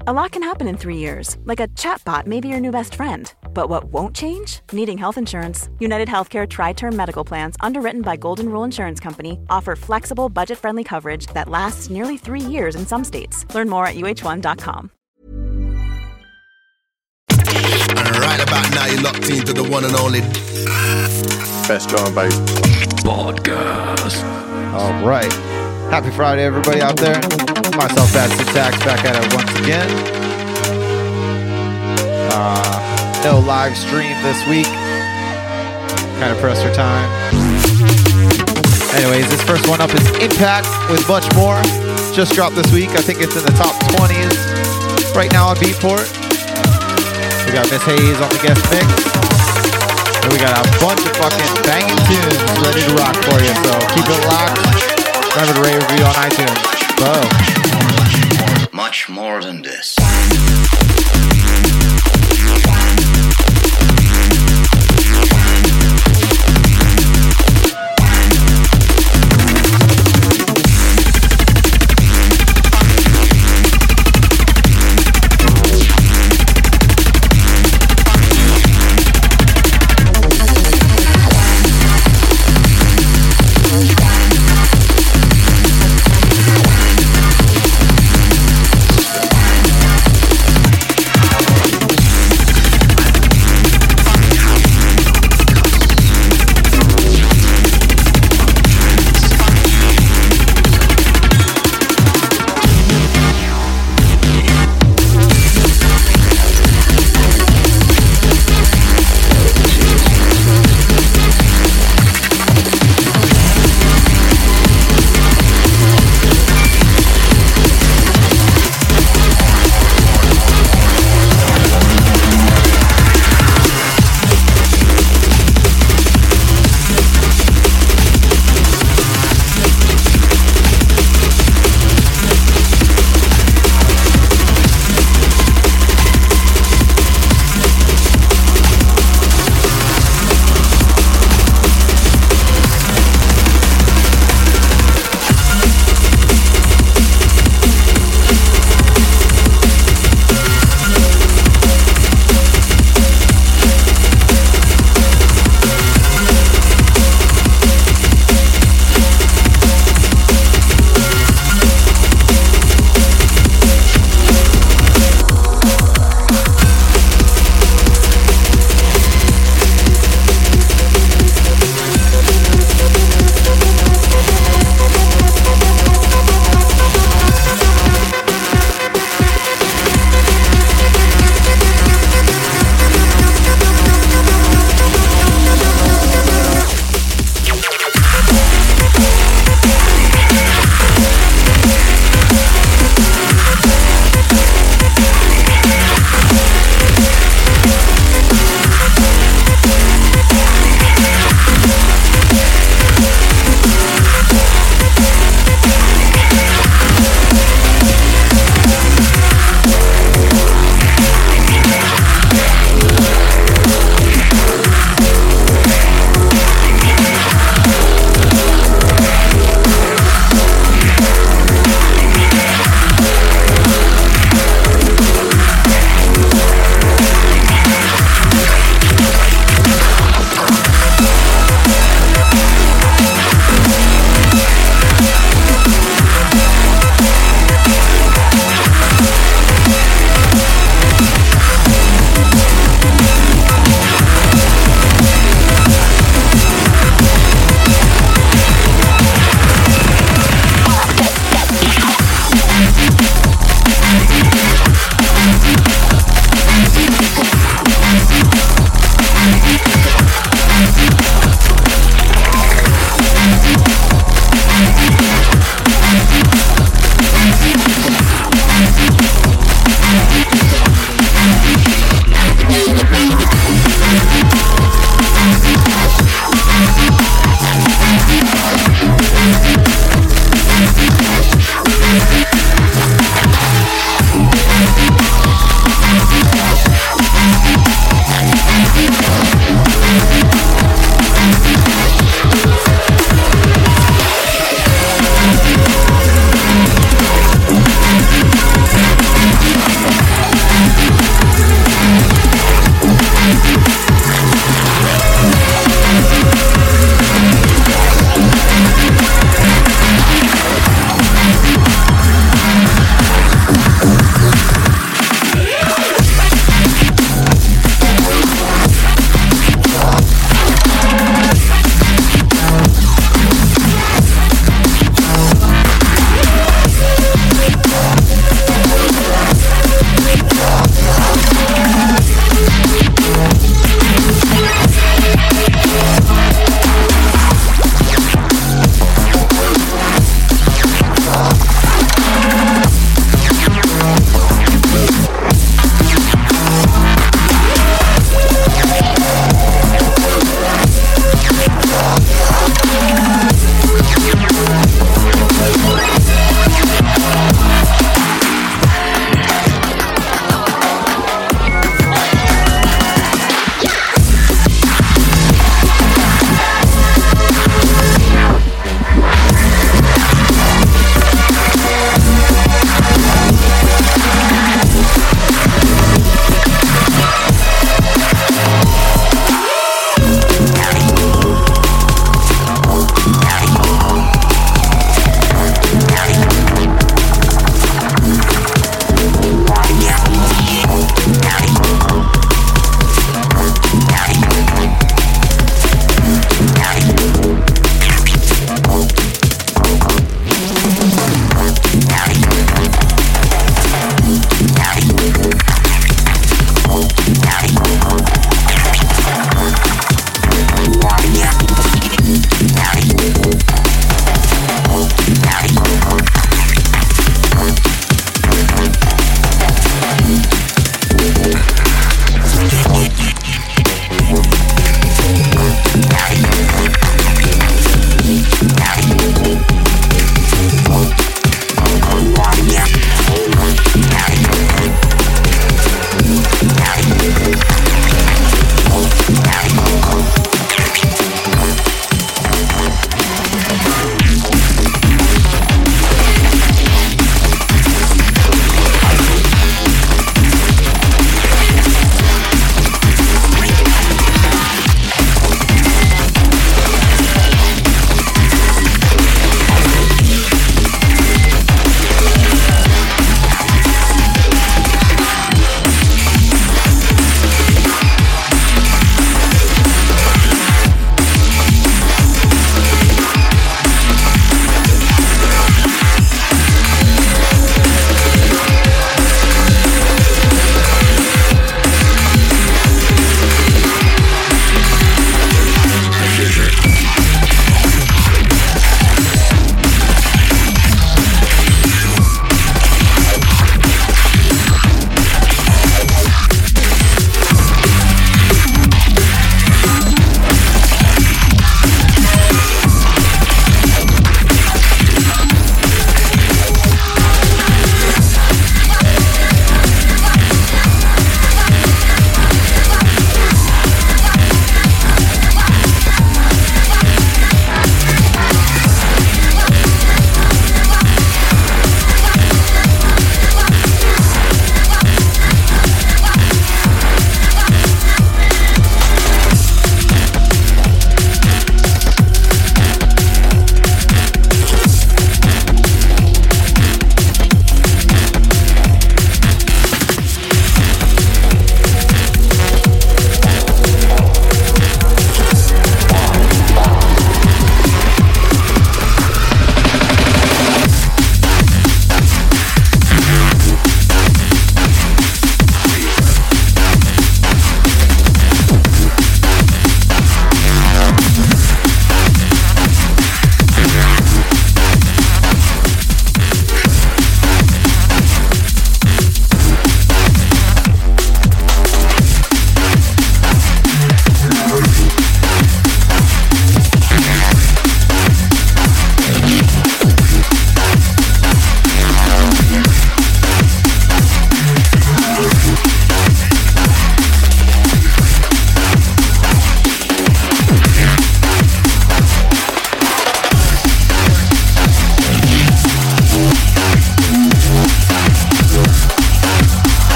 A lot can happen in three years, like a chatbot may be your new best friend. But what won't change? Needing health insurance. United Healthcare Tri Term Medical Plans, underwritten by Golden Rule Insurance Company, offer flexible, budget friendly coverage that lasts nearly three years in some states. Learn more at uhone.com. And right about now, you're locked into the one and only Best drum and bass. Podcast. All right. Happy Friday, everybody out there. Myself, Bad Syntax, back at it once again. Uh, no live stream this week. Kind of pressed for time. Anyways, this first one up is Impact with much more. Just dropped this week. I think it's in the top 20s right now on Beatport. We got Miss Hayes on the guest mix. And we got a bunch of fucking banging tunes ready to rock for you. So keep it locked. To rate review on iTunes. Bo. Much more than this.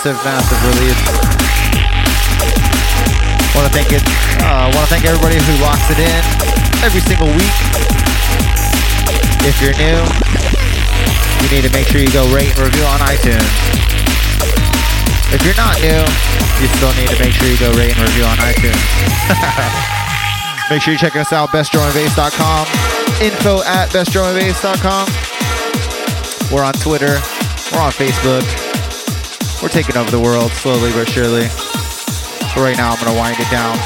Massive, massive release. Want to thank it. Uh, Want to thank everybody who locks it in every single week. If you're new, you need to make sure you go rate and review on iTunes. If you're not new, you still need to make sure you go rate and review on iTunes. make sure you check us out, bestdrumandbass.com, info at bestdrumandbass.com. We're on Twitter, we're on Facebook. We're taking over the world slowly but surely. But right now, I'm to wind it down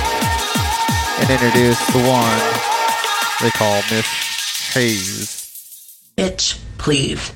and introduce the one they call Miss Hayes. Bitch, please.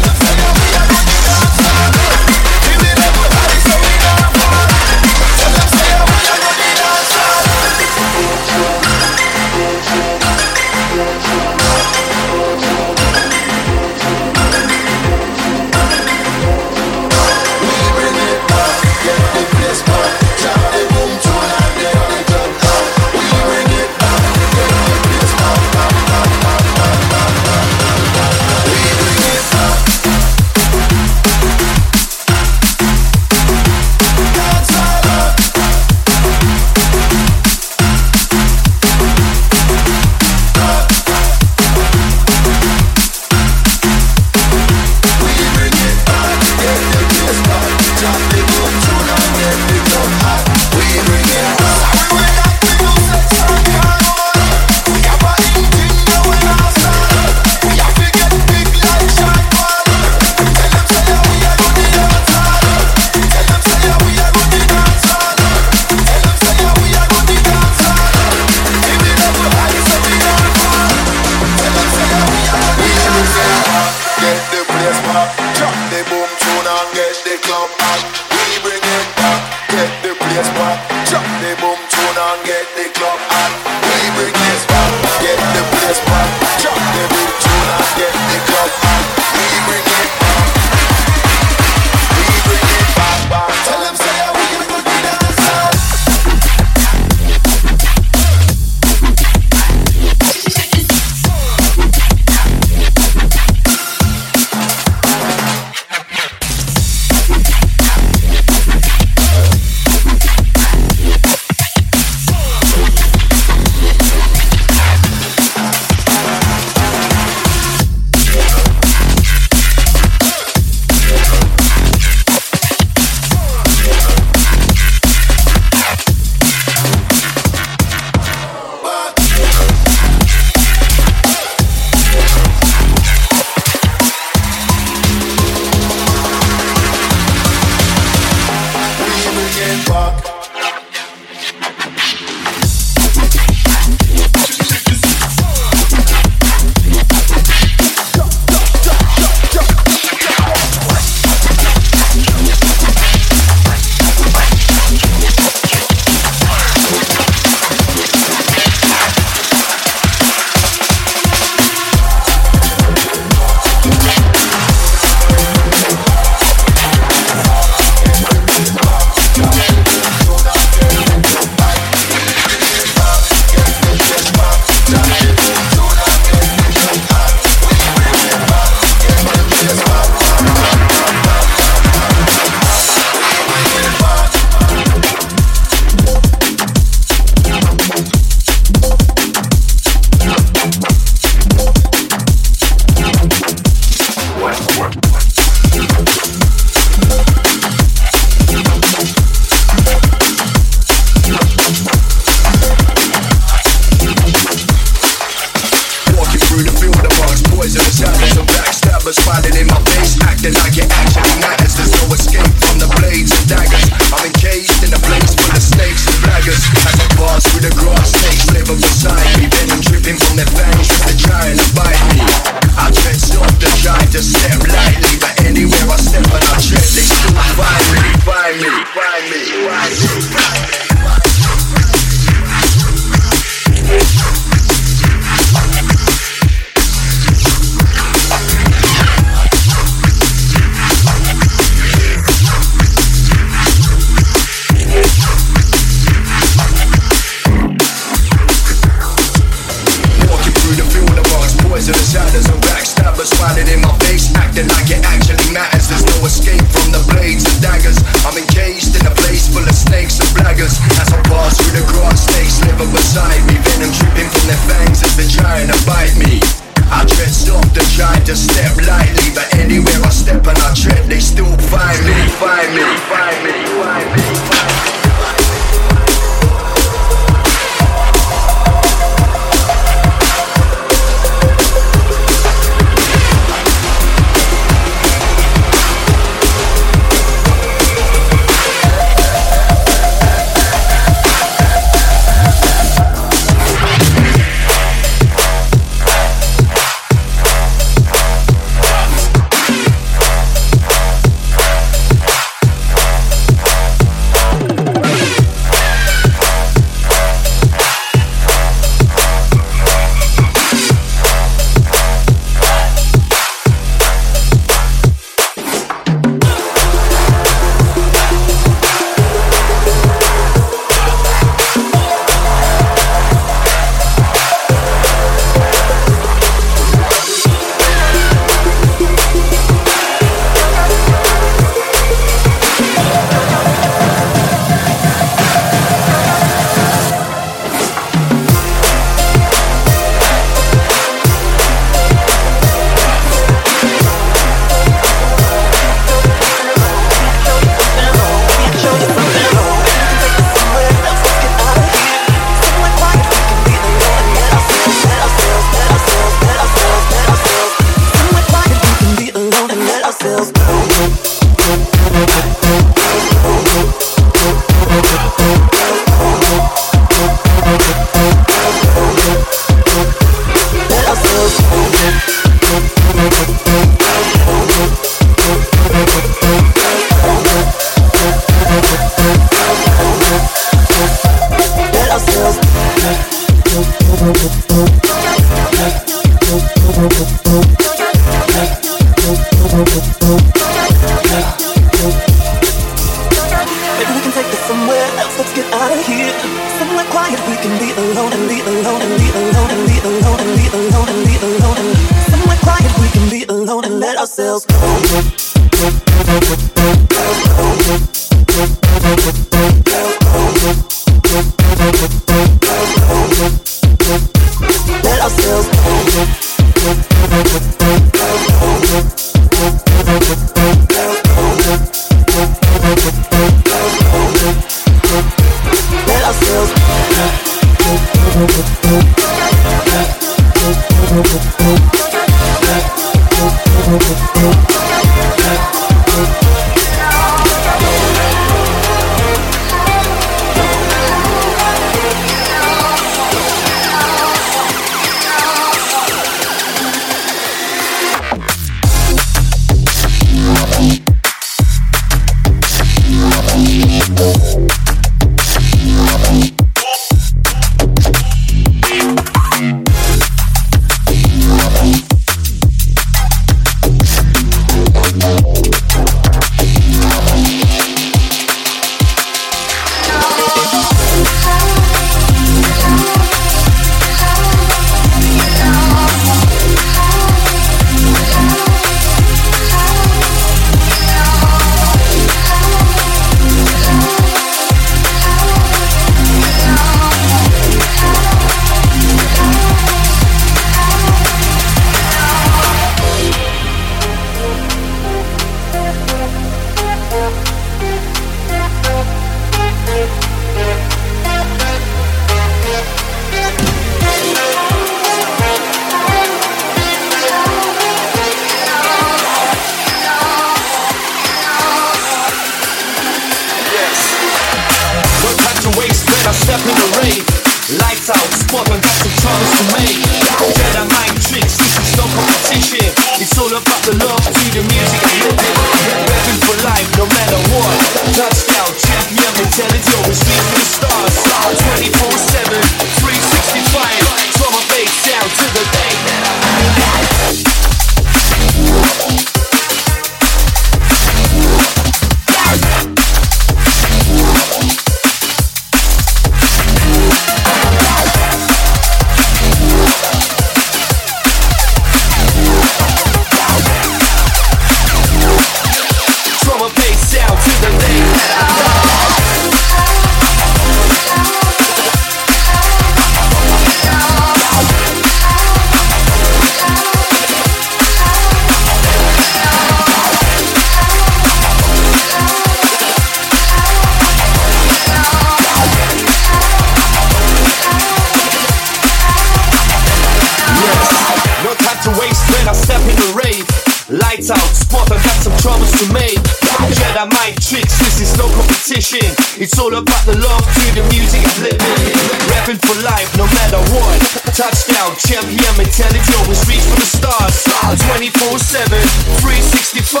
365.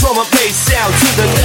From a bass sound to the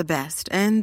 the best, and